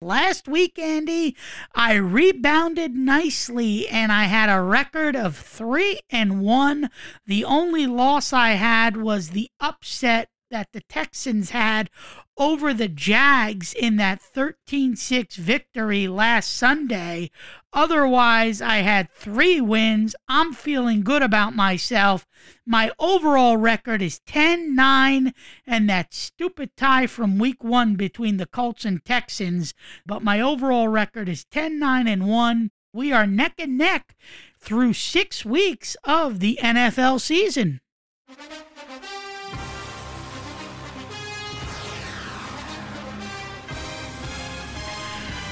Last week, Andy, I rebounded nicely and I had a record of three and one. The only loss I had was the upset that the Texans had over the Jags in that 13 6 victory last Sunday. Otherwise, I had three wins. I'm feeling good about myself. My overall record is 10 9, and that stupid tie from week one between the Colts and Texans. But my overall record is 10 9 and 1. We are neck and neck through six weeks of the NFL season.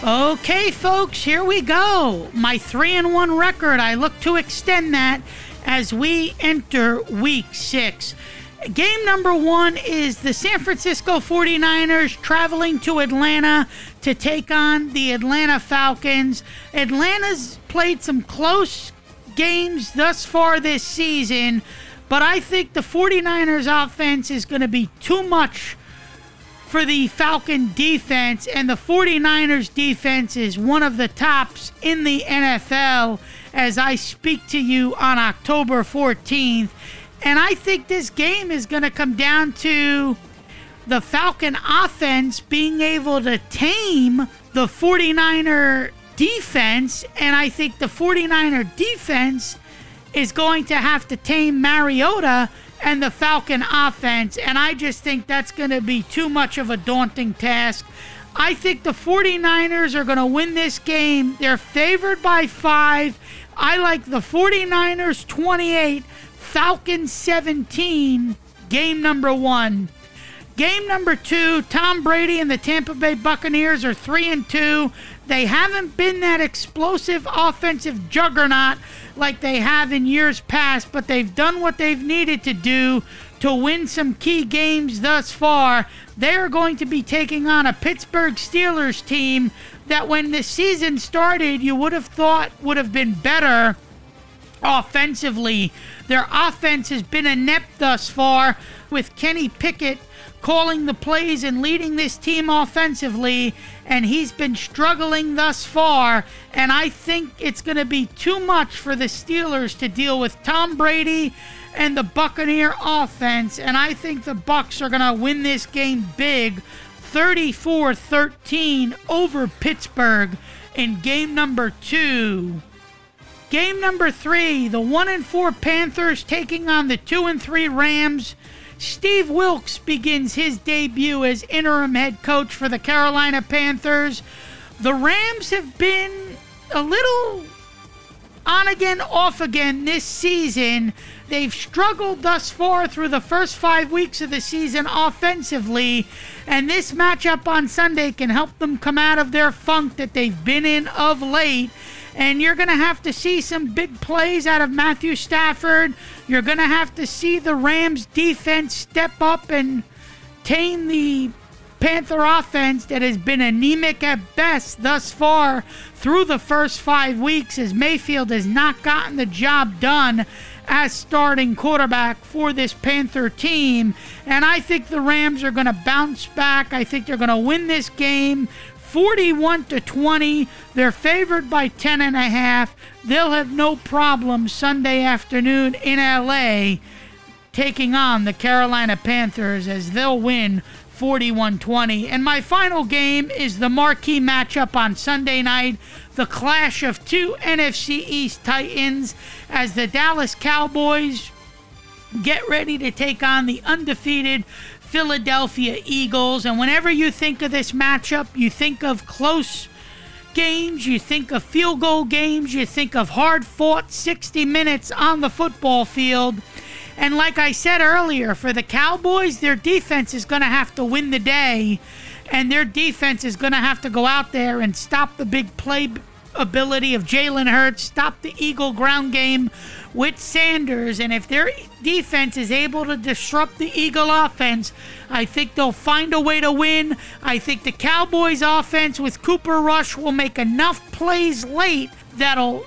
Okay, folks, here we go. My 3 and 1 record. I look to extend that as we enter week 6. Game number 1 is the San Francisco 49ers traveling to Atlanta to take on the Atlanta Falcons. Atlanta's played some close games thus far this season, but I think the 49ers offense is going to be too much for the Falcon defense, and the 49ers defense is one of the tops in the NFL as I speak to you on October 14th. And I think this game is going to come down to the Falcon offense being able to tame the 49er defense. And I think the 49er defense is going to have to tame Mariota and the Falcon offense, and I just think that's going to be too much of a daunting task. I think the 49ers are going to win this game. They're favored by five. I like the 49ers 28, Falcons 17, game number one. Game number two, Tom Brady and the Tampa Bay Buccaneers are three and two. They haven't been that explosive offensive juggernaut like they have in years past, but they've done what they've needed to do to win some key games thus far. They're going to be taking on a Pittsburgh Steelers team that, when the season started, you would have thought would have been better offensively. Their offense has been inept thus far, with Kenny Pickett calling the plays and leading this team offensively, and he's been struggling thus far. And I think it's going to be too much for the Steelers to deal with Tom Brady and the Buccaneer offense, and I think the Bucs are going to win this game big, 34-13 over Pittsburgh in game number 2. Game number 3, the 1 and 4 Panthers taking on the 2 and 3 Rams. Steve Wilks begins his debut as interim head coach for the Carolina Panthers. The Rams have been a little on again, off again this season. They've struggled thus far through the first five weeks of the season offensively, and this matchup on Sunday can help them come out of their funk that they've been in of late and you're going to have to see some big plays out of Matthew Stafford. You're going to have to see the Rams defense step up and tame the Panther offense that has been anemic at best thus far through the first five weeks as Mayfield has not gotten the job done as starting quarterback for this Panther team. And I think the Rams are going to bounce back. I think they're going to win this game 41 to 20. They're favored by 10 and a half. They'll have no problem Sunday afternoon in LA taking on the Carolina Panthers as they'll win 41 20. And my final game is the marquee matchup on Sunday night the clash of two NFC East Titans as the Dallas Cowboys get ready to take on the undefeated Philadelphia Eagles. And whenever you think of this matchup, you think of close games, you think of field goal games, you think of hard fought 60 minutes on the football field. And like I said earlier, for the Cowboys, their defense is going to have to win the day. And their defense is going to have to go out there and stop the big play ability of Jalen Hurts, stop the Eagle ground game with Sanders. And if their defense is able to disrupt the Eagle offense, I think they'll find a way to win. I think the Cowboys offense with Cooper Rush will make enough plays late that'll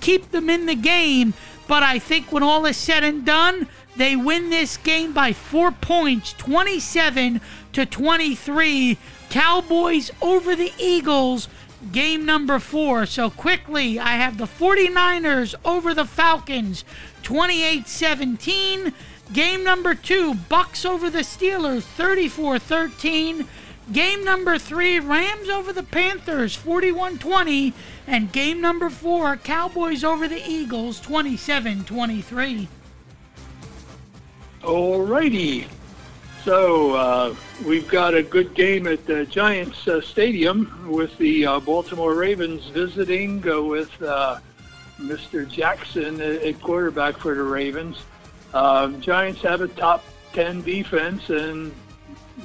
keep them in the game. But I think when all is said and done, they win this game by four points, 27 to 23 Cowboys over the Eagles, game number four. So quickly, I have the 49ers over the Falcons, 28 17. Game number two, Bucs over the Steelers, 34 13. Game number three, Rams over the Panthers, 41 20. And game number four, Cowboys over the Eagles, 27 23. Alrighty. So uh, we've got a good game at the Giants uh, Stadium with the uh, Baltimore Ravens visiting uh, with uh, Mr. Jackson at quarterback for the Ravens. Um, Giants have a top 10 defense, and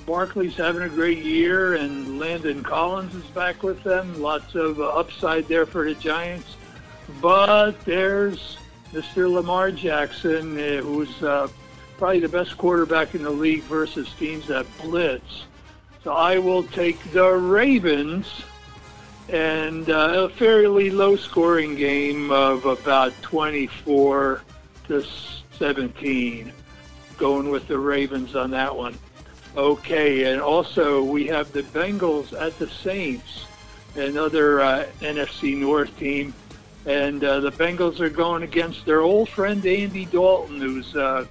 Barkley's having a great year, and Landon Collins is back with them. Lots of uh, upside there for the Giants. But there's Mr. Lamar Jackson, who's probably the best quarterback in the league versus teams that blitz. So I will take the Ravens and uh, a fairly low scoring game of about 24 to 17. Going with the Ravens on that one. Okay, and also we have the Bengals at the Saints, another uh, NFC North team. And uh, the Bengals are going against their old friend Andy Dalton, who's uh,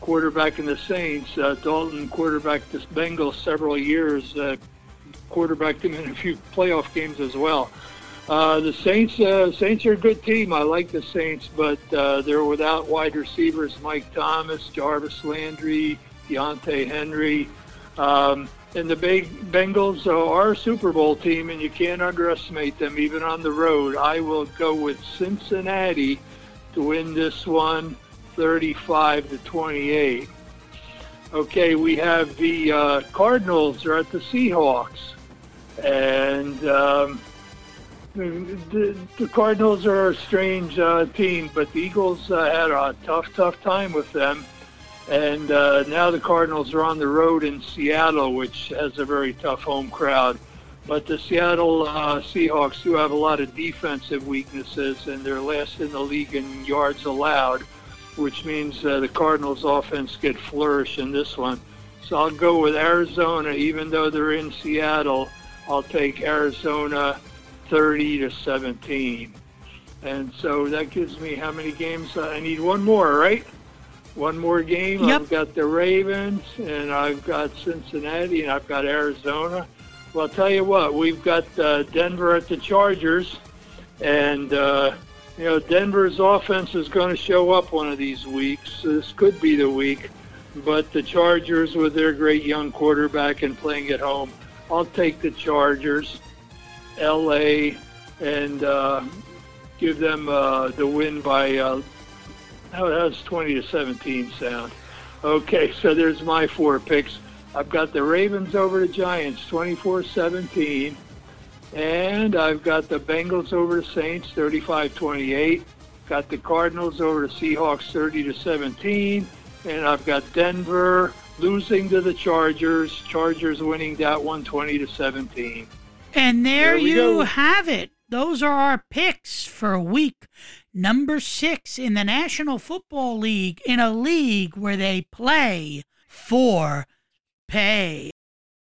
quarterback in the Saints. Uh, Dalton quarterbacked the Bengals several years, uh, quarterbacked him in a few playoff games as well. Uh, the Saints, uh, Saints are a good team. I like the Saints, but uh, they're without wide receivers Mike Thomas, Jarvis Landry, Deontay Henry. Um, and the Bengals are a Super Bowl team, and you can't underestimate them even on the road. I will go with Cincinnati to win this one. 35 to 28. Okay, we have the uh, Cardinals are at the Seahawks, and um, the, the, Cardinals are a strange uh, team, but the Eagles uh, had a tough, tough time with them. And uh, now the Cardinals are on the road in Seattle, which has a very tough home crowd. But the Seattle uh, Seahawks do have a lot of defensive weaknesses, and they're last in the league in yards allowed which means uh, the Cardinals' offense could flourish in this one. So I'll go with Arizona, even though they're in Seattle. I'll take Arizona 30 to 17. And so that gives me how many games? I need one more, right? One more game. Yep. I've got the Ravens, and I've got Cincinnati, and I've got Arizona. Well, I'll tell you what, we've got uh, Denver at the Chargers, and uh, you know, Denver's offense is going to show up one of these weeks. This could be the week, but the Chargers, with their great young quarterback and playing at home, I'll take the Chargers, L.A., and uh, give them uh, the win by. How does 20 to 17 sound? Okay, so there's my four picks. I've got the Ravens over the Giants, 24-17. And I've got the Bengals over the Saints, 35-28. Got the Cardinals over the Seahawks, 30 to 17. And I've got Denver losing to the Chargers. Chargers winning that one, 20 to 17. And there, there you go. have it. Those are our picks for week number six in the National Football League, in a league where they play for pay.